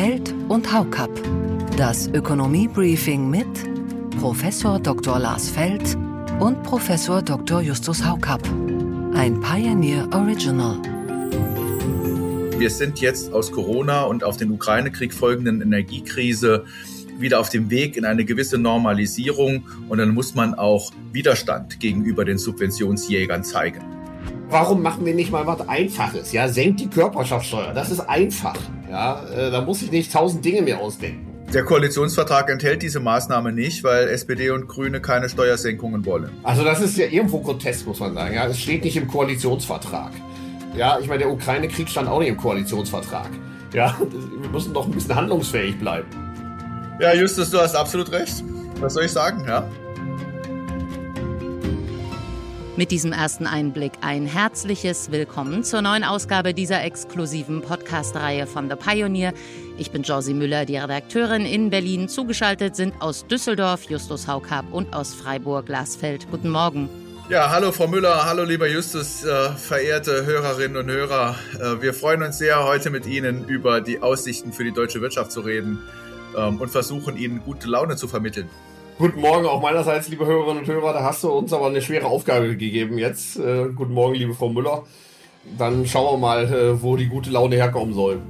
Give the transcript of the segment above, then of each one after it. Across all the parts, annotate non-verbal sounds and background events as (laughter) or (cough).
Feld und Haukapp. Das Ökonomie-Briefing mit Professor Dr. Lars Feld und Professor Dr. Justus Haukapp. Ein Pioneer Original. Wir sind jetzt aus Corona und auf den Ukraine-Krieg folgenden Energiekrise wieder auf dem Weg in eine gewisse Normalisierung und dann muss man auch Widerstand gegenüber den Subventionsjägern zeigen. Warum machen wir nicht mal was Einfaches? Ja, senkt die Körperschaftssteuer. Das ist einfach. Ja, äh, da muss ich nicht tausend Dinge mehr ausdenken. Der Koalitionsvertrag enthält diese Maßnahme nicht, weil SPD und Grüne keine Steuersenkungen wollen. Also das ist ja irgendwo grotesk, muss man sagen. Ja, es steht nicht im Koalitionsvertrag. Ja, ich meine, der Ukraine-Krieg stand auch nicht im Koalitionsvertrag. Ja, (laughs) wir müssen doch ein bisschen handlungsfähig bleiben. Ja, Justus, du hast absolut recht. Was soll ich sagen, ja? Mit diesem ersten Einblick ein herzliches Willkommen zur neuen Ausgabe dieser exklusiven Podcast-Reihe von The Pioneer. Ich bin Josie Müller, die Redakteurin in Berlin. Zugeschaltet sind aus Düsseldorf Justus Haukapp und aus Freiburg Glasfeld. Guten Morgen. Ja, hallo Frau Müller, hallo lieber Justus, äh, verehrte Hörerinnen und Hörer. Äh, wir freuen uns sehr, heute mit Ihnen über die Aussichten für die deutsche Wirtschaft zu reden ähm, und versuchen Ihnen gute Laune zu vermitteln. Guten Morgen auch meinerseits, liebe Hörerinnen und Hörer. Da hast du uns aber eine schwere Aufgabe gegeben jetzt. Äh, guten Morgen, liebe Frau Müller. Dann schauen wir mal, äh, wo die gute Laune herkommen soll.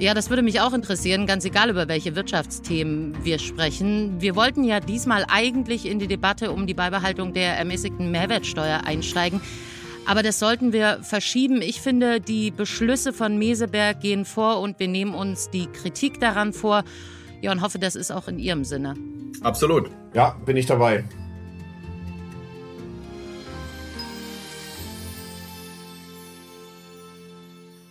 Ja, das würde mich auch interessieren, ganz egal über welche Wirtschaftsthemen wir sprechen. Wir wollten ja diesmal eigentlich in die Debatte um die Beibehaltung der ermäßigten Mehrwertsteuer einsteigen. Aber das sollten wir verschieben. Ich finde, die Beschlüsse von Meseberg gehen vor und wir nehmen uns die Kritik daran vor. Ja, und hoffe, das ist auch in Ihrem Sinne. Absolut. Ja, bin ich dabei.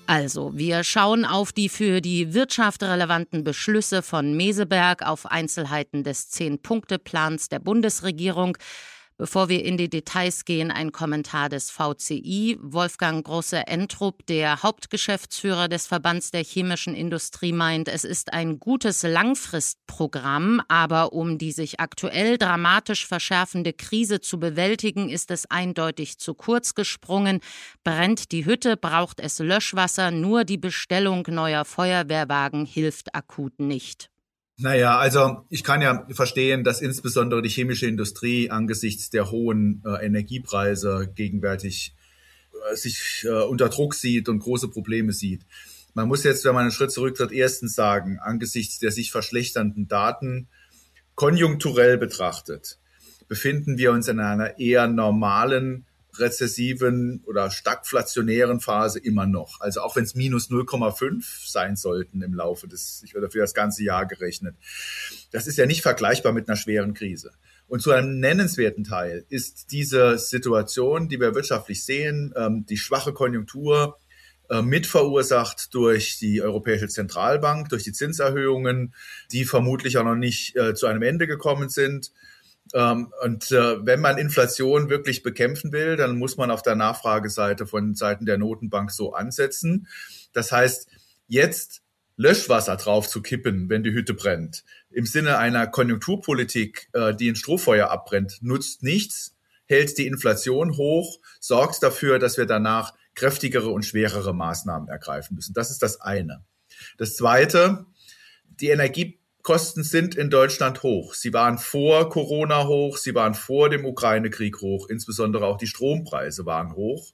Also, wir schauen auf die für die Wirtschaft relevanten Beschlüsse von Meseberg, auf Einzelheiten des Zehn-Punkte-Plans der Bundesregierung. Bevor wir in die Details gehen, ein Kommentar des VCI. Wolfgang Große-Entrup, der Hauptgeschäftsführer des Verbands der chemischen Industrie, meint, es ist ein gutes Langfristprogramm, aber um die sich aktuell dramatisch verschärfende Krise zu bewältigen, ist es eindeutig zu kurz gesprungen. Brennt die Hütte, braucht es Löschwasser, nur die Bestellung neuer Feuerwehrwagen hilft akut nicht. Naja, also ich kann ja verstehen, dass insbesondere die chemische Industrie angesichts der hohen äh, Energiepreise gegenwärtig äh, sich äh, unter Druck sieht und große Probleme sieht. Man muss jetzt, wenn man einen Schritt zurücktritt, erstens sagen, angesichts der sich verschlechternden Daten, konjunkturell betrachtet, befinden wir uns in einer eher normalen rezessiven oder stagflationären Phase immer noch. Also auch wenn es minus 0,5 sein sollten im Laufe des, ich würde für das ganze Jahr gerechnet. Das ist ja nicht vergleichbar mit einer schweren Krise. Und zu einem nennenswerten Teil ist diese Situation, die wir wirtschaftlich sehen, ähm, die schwache Konjunktur, äh, mit verursacht durch die Europäische Zentralbank, durch die Zinserhöhungen, die vermutlich auch noch nicht äh, zu einem Ende gekommen sind und äh, wenn man Inflation wirklich bekämpfen will, dann muss man auf der Nachfrageseite von Seiten der Notenbank so ansetzen. Das heißt, jetzt Löschwasser drauf zu kippen, wenn die Hütte brennt, im Sinne einer Konjunkturpolitik, äh, die ein Strohfeuer abbrennt, nutzt nichts, hält die Inflation hoch, sorgt dafür, dass wir danach kräftigere und schwerere Maßnahmen ergreifen müssen. Das ist das eine. Das zweite, die Energie Kosten sind in Deutschland hoch. Sie waren vor Corona hoch, sie waren vor dem Ukraine-Krieg hoch, insbesondere auch die Strompreise waren hoch.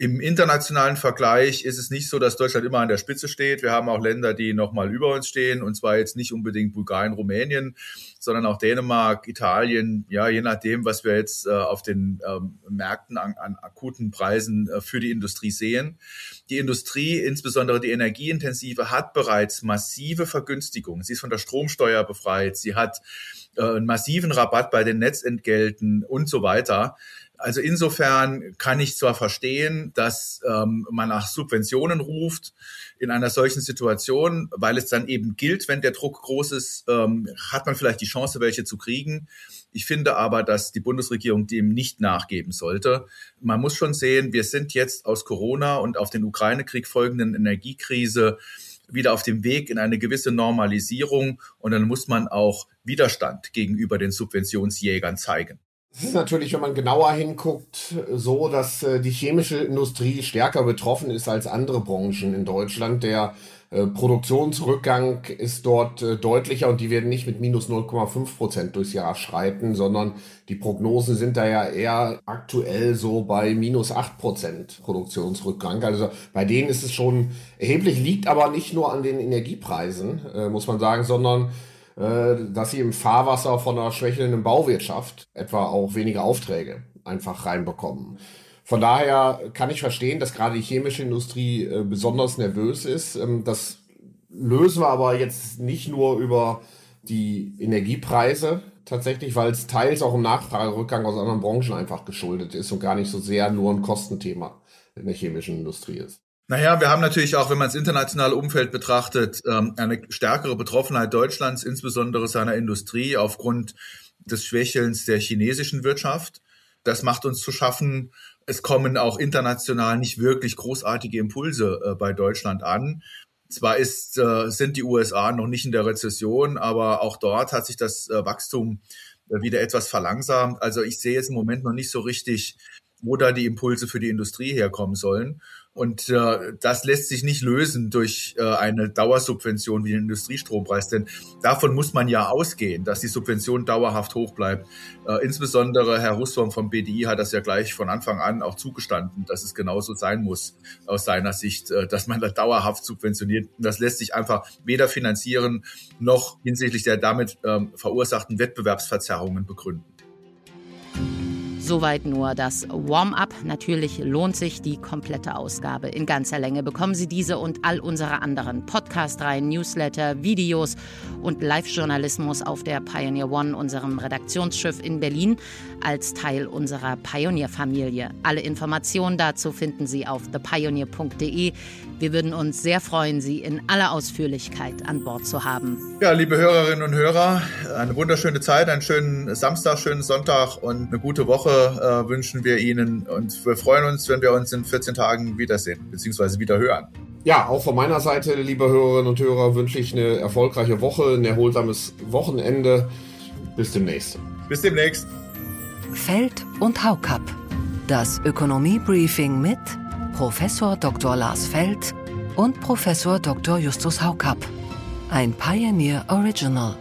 Im internationalen Vergleich ist es nicht so, dass Deutschland immer an der Spitze steht. Wir haben auch Länder, die noch mal über uns stehen, und zwar jetzt nicht unbedingt Bulgarien, Rumänien, sondern auch Dänemark, Italien. Ja, je nachdem, was wir jetzt äh, auf den ähm, Märkten an, an akuten Preisen äh, für die Industrie sehen. Die Industrie, insbesondere die energieintensive, hat bereits massive Vergünstigungen. Sie ist von der Stromsteuer befreit. Sie hat äh, einen massiven Rabatt bei den Netzentgelten und so weiter. Also insofern kann ich zwar verstehen, dass ähm, man nach Subventionen ruft in einer solchen Situation, weil es dann eben gilt, wenn der Druck groß ist, ähm, hat man vielleicht die Chance, welche zu kriegen. Ich finde aber, dass die Bundesregierung dem nicht nachgeben sollte. Man muss schon sehen, wir sind jetzt aus Corona und auf den Ukraine-Krieg folgenden Energiekrise wieder auf dem Weg in eine gewisse Normalisierung und dann muss man auch Widerstand gegenüber den Subventionsjägern zeigen. Es ist natürlich, wenn man genauer hinguckt, so, dass äh, die chemische Industrie stärker betroffen ist als andere Branchen in Deutschland. Der äh, Produktionsrückgang ist dort äh, deutlicher und die werden nicht mit minus 0,5 Prozent durchs Jahr schreiten, sondern die Prognosen sind da ja eher aktuell so bei minus 8 Prozent Produktionsrückgang. Also bei denen ist es schon erheblich, liegt aber nicht nur an den Energiepreisen, muss man sagen, sondern dass sie im Fahrwasser von einer schwächelnden Bauwirtschaft etwa auch weniger Aufträge einfach reinbekommen. Von daher kann ich verstehen, dass gerade die chemische Industrie äh, besonders nervös ist. Ähm, das lösen wir aber jetzt nicht nur über die Energiepreise tatsächlich, weil es teils auch im Nachfragerückgang aus anderen Branchen einfach geschuldet ist und gar nicht so sehr nur ein Kostenthema in der chemischen Industrie ist. Naja, wir haben natürlich auch, wenn man das internationale Umfeld betrachtet, ähm, eine stärkere Betroffenheit Deutschlands, insbesondere seiner Industrie, aufgrund des Schwächelns der chinesischen Wirtschaft. Das macht uns zu schaffen. Es kommen auch international nicht wirklich großartige Impulse äh, bei Deutschland an. Zwar ist, äh, sind die USA noch nicht in der Rezession, aber auch dort hat sich das äh, Wachstum wieder etwas verlangsamt. Also ich sehe jetzt im Moment noch nicht so richtig, wo da die Impulse für die Industrie herkommen sollen. Und äh, das lässt sich nicht lösen durch äh, eine Dauersubvention wie den Industriestrompreis, denn davon muss man ja ausgehen, dass die Subvention dauerhaft hoch bleibt. Äh, insbesondere Herr Russwurm vom BDI hat das ja gleich von Anfang an auch zugestanden, dass es genauso sein muss aus seiner Sicht, äh, dass man da dauerhaft subventioniert. Und das lässt sich einfach weder finanzieren noch hinsichtlich der damit ähm, verursachten Wettbewerbsverzerrungen begründen. Soweit nur das Warm-up. Natürlich lohnt sich die komplette Ausgabe in ganzer Länge. Bekommen Sie diese und all unsere anderen Podcast-Reihen, Newsletter, Videos und Live-Journalismus auf der Pioneer One, unserem Redaktionsschiff in Berlin, als Teil unserer Pioneer-Familie. Alle Informationen dazu finden Sie auf thepioneer.de. Wir würden uns sehr freuen, Sie in aller Ausführlichkeit an Bord zu haben. Ja, liebe Hörerinnen und Hörer, eine wunderschöne Zeit, einen schönen Samstag, schönen Sonntag und eine gute Woche äh, wünschen wir Ihnen und wir freuen uns, wenn wir uns in 14 Tagen wiedersehen bzw. wieder hören. Ja, auch von meiner Seite, liebe Hörerinnen und Hörer, wünsche ich eine erfolgreiche Woche, ein erholsames Wochenende. Bis demnächst. Bis demnächst. Feld und Haukapp. Das Ökonomie-Briefing mit Professor Dr. Lars Feld und Professor Dr. Justus Haukapp. Ein Pioneer Original.